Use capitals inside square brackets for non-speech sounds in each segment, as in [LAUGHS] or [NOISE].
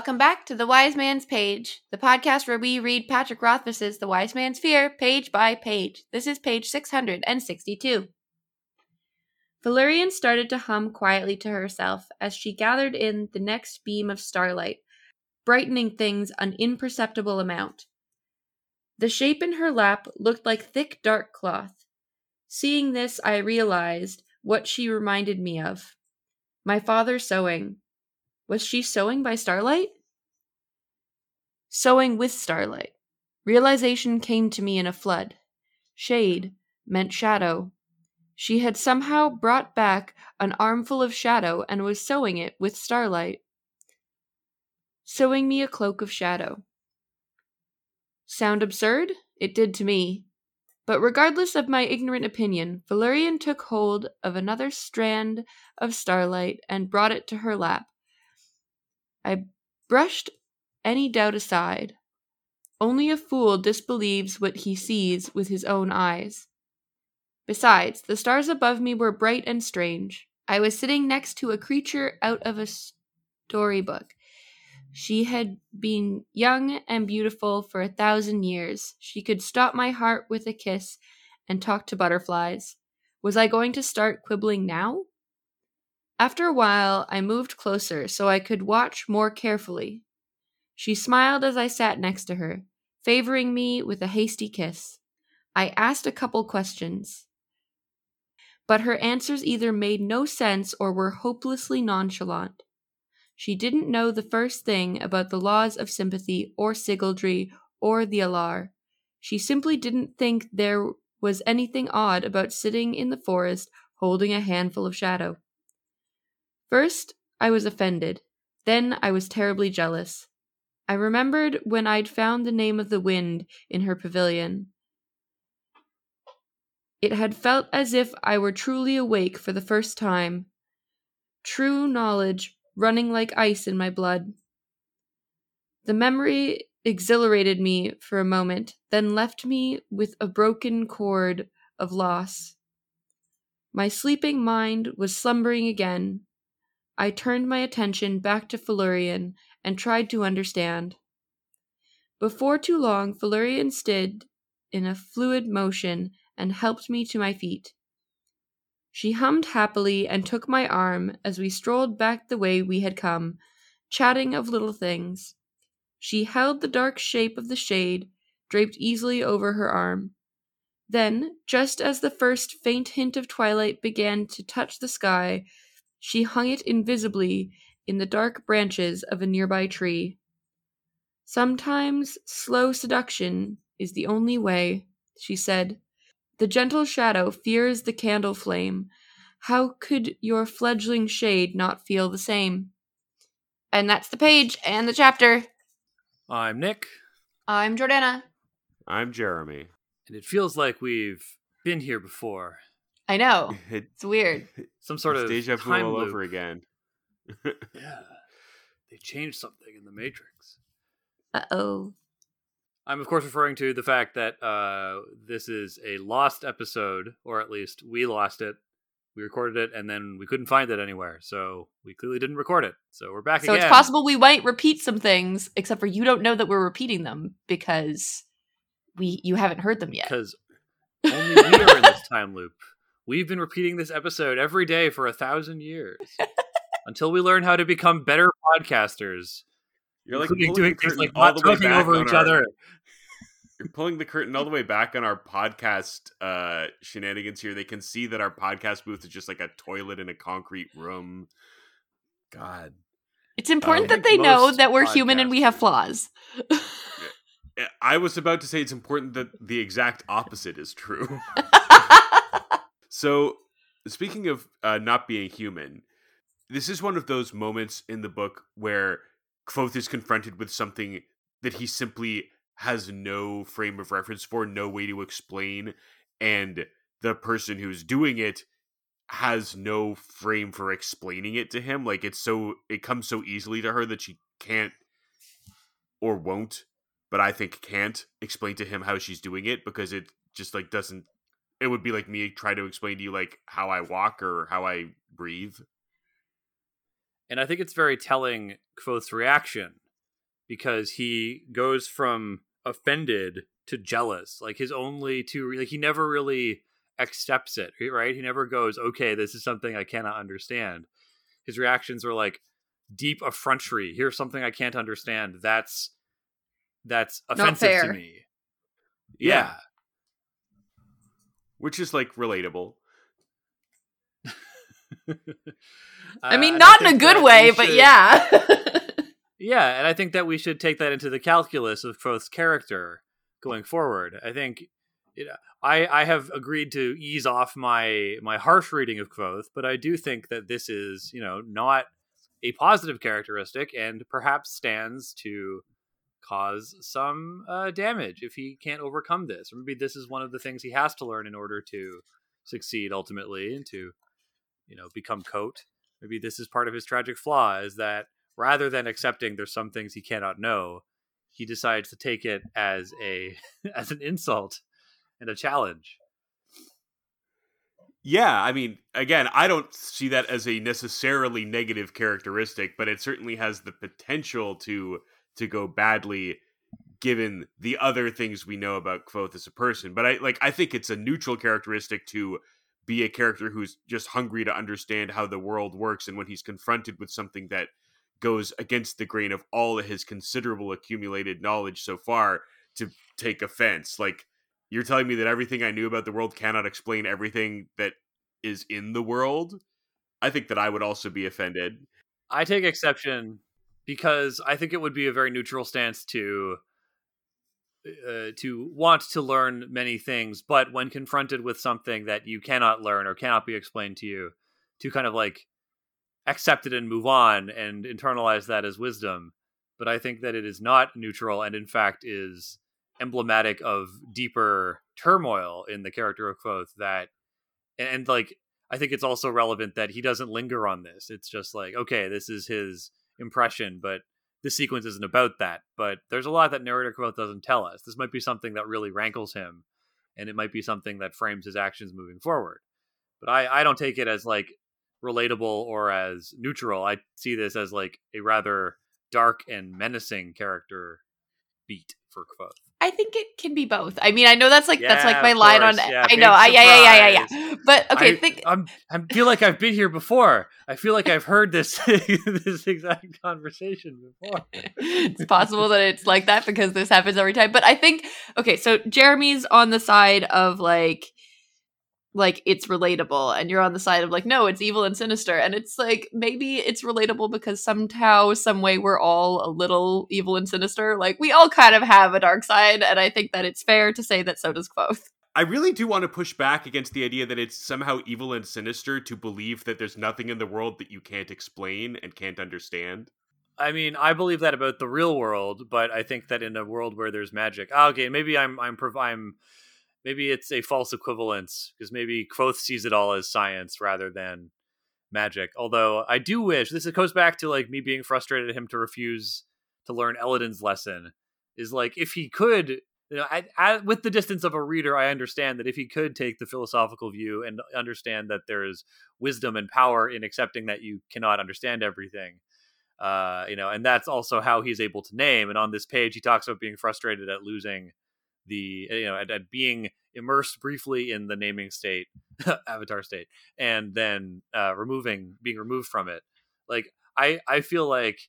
Welcome back to The Wise Man's Page, the podcast where we read Patrick Rothfuss's The Wise Man's Fear page by page. This is page 662. Felurian started to hum quietly to herself as she gathered in the next beam of starlight, brightening things an imperceptible amount. The shape in her lap looked like thick dark cloth. Seeing this, I realized what she reminded me of. My father sewing. Was she sewing by starlight? Sewing with starlight. Realization came to me in a flood. Shade meant shadow. She had somehow brought back an armful of shadow and was sewing it with starlight. Sewing me a cloak of shadow. Sound absurd? It did to me. But regardless of my ignorant opinion, Felurian took hold of another strand of starlight and brought it to her lap. I brushed any doubt aside. Only a fool disbelieves what he sees with his own eyes. Besides, the stars above me were bright and strange. I was sitting next to a creature out of a storybook. She had been young and beautiful for a thousand years. She could stop my heart with a kiss and talk to butterflies. Was I going to start quibbling now? After a while, I moved closer so I could watch more carefully. She smiled as I sat next to her, favoring me with a hasty kiss. I asked a couple questions but her answers either made no sense or were hopelessly nonchalant. She didn't know the first thing about the laws of sympathy or sygaldry or the alar. She simply didn't think there was anything odd about sitting in the forest holding a handful of shadow. First, I was offended. Then I was terribly jealous. I remembered when I'd found the name of the wind in her pavilion. It had felt as if I were truly awake for the first time, true knowledge running like ice in my blood. The memory exhilarated me for a moment, then left me with a broken chord of loss. My sleeping mind was slumbering again. I turned my attention back to Felurian and tried to understand. Before too long, Felurian stood in a fluid motion and helped me to my feet. She hummed happily and took my arm as we strolled back the way we had come, chatting of little things. She held the dark shape of the shade draped easily over her arm. Then, just as the first faint hint of twilight began to touch the sky, she hung it invisibly in the dark branches of a nearby tree. Sometimes slow seduction is the only way, she said. The gentle shadow fears the candle flame. How could your fledgling shade not feel the same? And that's the page and the chapter. I'm Nick. I'm Jordana. I'm Jeremy. And it feels like we've been here before. I know. [LAUGHS] It's weird. [LAUGHS] Some sort of deja vu time all loop. over again. Yeah. They changed something in the Matrix. Uh oh. I'm of course referring to the fact that uh, this is a lost episode, or at least we lost it. We recorded it and then we couldn't find it anywhere, so we clearly didn't record it. So we're back So again. it's possible we might repeat some things, except for you don't know that we're repeating them because we you haven't heard them yet. because [LAUGHS] only we are in this time loop. We've been repeating this episode every day for a thousand years until we learn how to become better podcasters, You're like doing the things curtain like not talking over each our- other. You're pulling the curtain all the way back on our podcast uh, shenanigans here. They can see that our podcast booth is just like a toilet in a concrete room. God, It's important I that they know that we're human and we have flaws. I was about to say it's important that the exact opposite is true. [LAUGHS] So, speaking of uh, not being human, this is one of those moments in the book where Kvothe is confronted with something that he simply has no frame of reference for, no way to explain, and the person who's doing it has no frame for explaining it to him. Like it's so it comes so easily to her that she can't or won't, but I think can't explain to him how she's doing it because it just like doesn't it would be like me trying to explain to you like how I walk or how I breathe. And I think it's very telling Kvothe's reaction because he goes from offended to jealous. Like his only two, like he never really accepts it, right? He never goes, okay, this is something I cannot understand. His reactions are like deep effrontery. Here's something I can't understand. That's that's offensive to me. Yeah. yeah. Which is like relatable. [LAUGHS] I mean, uh, not in a good way, but yeah. [LAUGHS] yeah, and I think that we should take that into the calculus of Kvothe's character going forward. I think you know, I I have agreed to ease off my my harsh reading of Kvothe, but I do think that this is you know not a positive characteristic and perhaps stands to cause some uh, damage if he can't overcome this. Or maybe this is one of the things he has to learn in order to succeed ultimately and to you know become Kote. Maybe this is part of his tragic flaw is that rather than accepting there's some things he cannot know, he decides to take it as a [LAUGHS] as an insult and a challenge. Yeah, I mean, again, I don't see that as a necessarily negative characteristic, but it certainly has the potential to to go badly given the other things we know about Kvothe as a person. But I like I think it's a neutral characteristic to be a character who's just hungry to understand how the world works and when he's confronted with something that goes against the grain of all of his considerable accumulated knowledge so far to take offense. Like you're telling me that everything I knew about the world cannot explain everything that is in the world? I think that I would also be offended. I take exception because I think it would be a very neutral stance to uh, to want to learn many things, but when confronted with something that you cannot learn or cannot be explained to you, to kind of like accept it and move on and internalize that as wisdom. But I think that it is not neutral and in fact is emblematic of deeper turmoil in the character of Kvothe that and, and like I think it's also relevant that he doesn't linger on this. It's just like, okay, this is his impression, but this sequence isn't about that. But there's a lot that narrator Kvothe doesn't tell us. This might be something that really rankles him, and it might be something that frames his actions moving forward. But I, I don't take it as like relatable or as neutral. I see this as like a rather dark and menacing character beat for Kvothe. I think it can be both. I mean, I know that's like yeah, that's like my line on. Yeah, I know. I, yeah, yeah, yeah, yeah, yeah. But okay, I, think. I'm, I feel like I've been here before. I feel like I've heard this [LAUGHS] this exact conversation before. [LAUGHS] it's possible that it's like that because this happens every time. But I think okay. So Jeremy's on the side of like like it's relatable and you're on the side of like no it's evil and sinister and it's like maybe it's relatable because somehow some way we're all a little evil and sinister like we all kind of have a dark side and i think that it's fair to say that so does Kvothe [LAUGHS] I really do want to push back against the idea that it's somehow evil and sinister to believe that there's nothing in the world that you can't explain and can't understand. I mean, I believe that about the real world, but I think that in a world where there's magic, ah, okay, maybe I'm I'm I'm maybe it's a false equivalence because maybe Kvothe sees it all as science rather than magic. Although I do wish this goes back to like me being frustrated at him to refuse to learn Elodin's lesson. Is like if he could, you know, I, I, with the distance of a reader, I understand that if he could take the philosophical view and understand that there is wisdom and power in accepting that you cannot understand everything. Uh, you know, and that's also how he's able to name. And on this page, he talks about being frustrated at losing the you know at, at being immersed briefly in the naming state [LAUGHS] avatar state and then uh removing being removed from it. Like i i feel like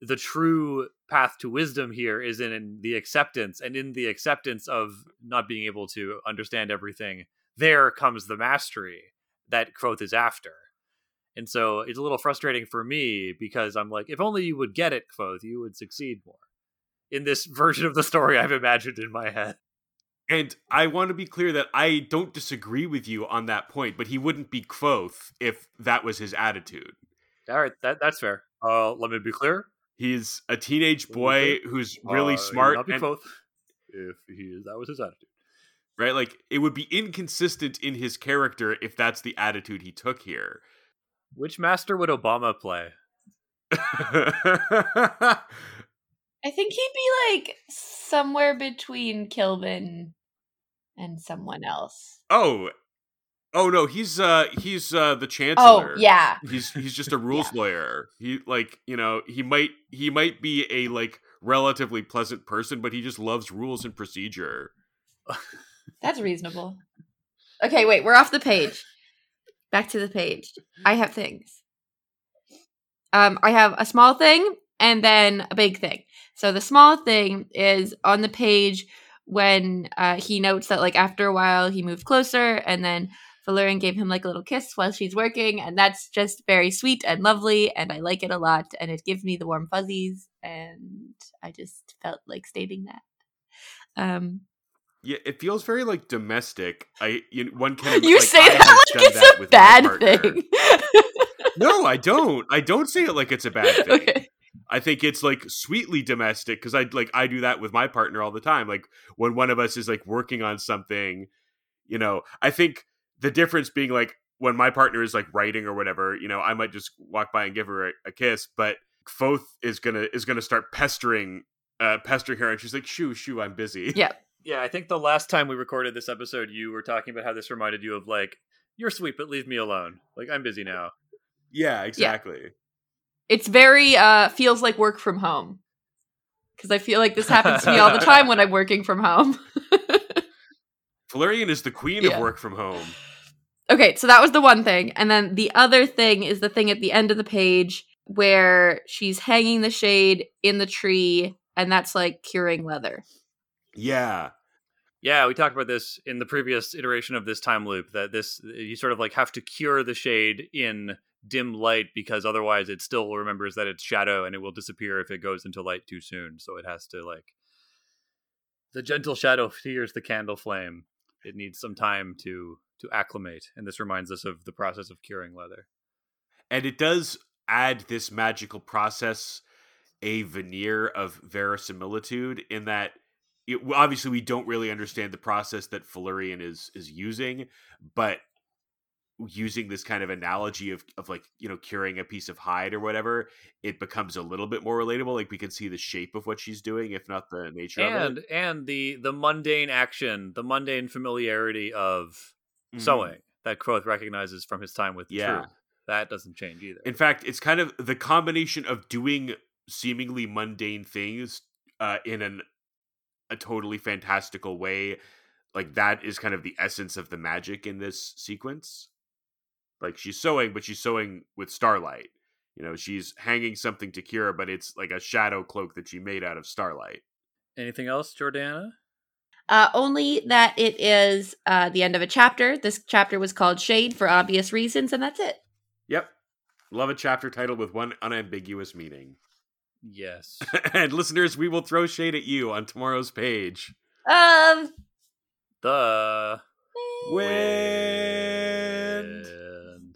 the true path to wisdom here is in, in the acceptance and in the acceptance of not being able to understand everything there comes the mastery that Kvothe is after. And so it's a little frustrating for me because i'm like if only you would get it Kvothe you would succeed more in this version of the story I've imagined in my head. And I want to be clear that I don't disagree with you on that point, but he wouldn't be Kvothe if that was his attitude. All right, that, that's fair. Uh, let me be clear. He's a teenage boy who's really uh, smart. Not be and, Kvothe if he is. That was his attitude. Right, like it would be inconsistent in his character if that's the attitude he took here. Which master would Obama play? [LAUGHS] I think he'd be like somewhere between Kilvin and someone else. Oh, oh no, he's uh he's uh the chancellor. Oh yeah, he's he's just a [LAUGHS] rules yeah. lawyer. He like you know he might he might be a like relatively pleasant person, but he just loves rules and procedure. That's reasonable. Okay, wait, we're off the page. Back to the page. I have things. Um, I have a small thing and then a big thing. So the small thing is on the page when uh, he notes that like after a while he moved closer and then Felurian gave him like a little kiss while she's working and that's just very sweet and lovely and I like it a lot and it gives me the warm fuzzies and I just felt like stating that. Um yeah, it feels very like domestic. I you know, one can You like, say I that like done that it's a bad thing. [LAUGHS] no, I don't. I don't say it like it's a bad [LAUGHS] thing. okay. I think it's like sweetly domestic because I like I do that with my partner all the time. Like when one of us is like working on something, you know, I think the difference being like when my partner is like writing or whatever, you know, I might just walk by and give her a, a kiss, but Kvothe is gonna is gonna start pestering uh pestering her and she's like, shoo, shoo, I'm busy. Yeah. [LAUGHS] Yeah, I think the last time we recorded this episode, you were talking about how this reminded you of like, you're sweet, but leave me alone. Like, I'm busy now. Yeah, exactly. It's very uh feels like work from home. Cuz I feel like this happens to me all the time when I'm working from home. [LAUGHS] Felurian is the queen Yeah. of work from home. Okay, so that was the one thing. And then the other thing is the thing at the end of the page where she's hanging the shade in the tree and that's like curing leather. Yeah. Yeah, we talked about this in the previous iteration of this time loop that this you sort of like have to cure the shade in dim light because otherwise it still remembers that it's shadow and it will disappear if it goes into light too soon. So it has to like the gentle shadow fears the candle flame. It needs some time to to acclimate, and this reminds us of the process of curing leather. and it does add this magical process a veneer of verisimilitude in that it, obviously we don't really understand the process that Felurian is is using but using this kind of analogy of of like you know curing a piece of hide or whatever it becomes a little bit more relatable like we can see the shape of what she's doing if not the nature of And it and the the mundane action, the mundane familiarity of Mhm. sewing that Kvothe recognizes from his time with Yeah. Troop. That doesn't change either. In fact, it's kind of the combination of doing seemingly mundane things uh, in an a totally fantastical way. Like that is kind of the essence of the magic in this sequence. Like she's sewing, but she's sewing with starlight. You know, she's hanging something to cure, but it's like a shadow cloak that she made out of starlight. Anything else, Jordana? Uh, only that it is uh, the end of a chapter. This chapter was called Shade for obvious reasons, and that's it. Yep. Love a chapter title with one unambiguous meaning. Yes. [LAUGHS] and listeners, we will throw shade at you on tomorrow's page. Of the Way.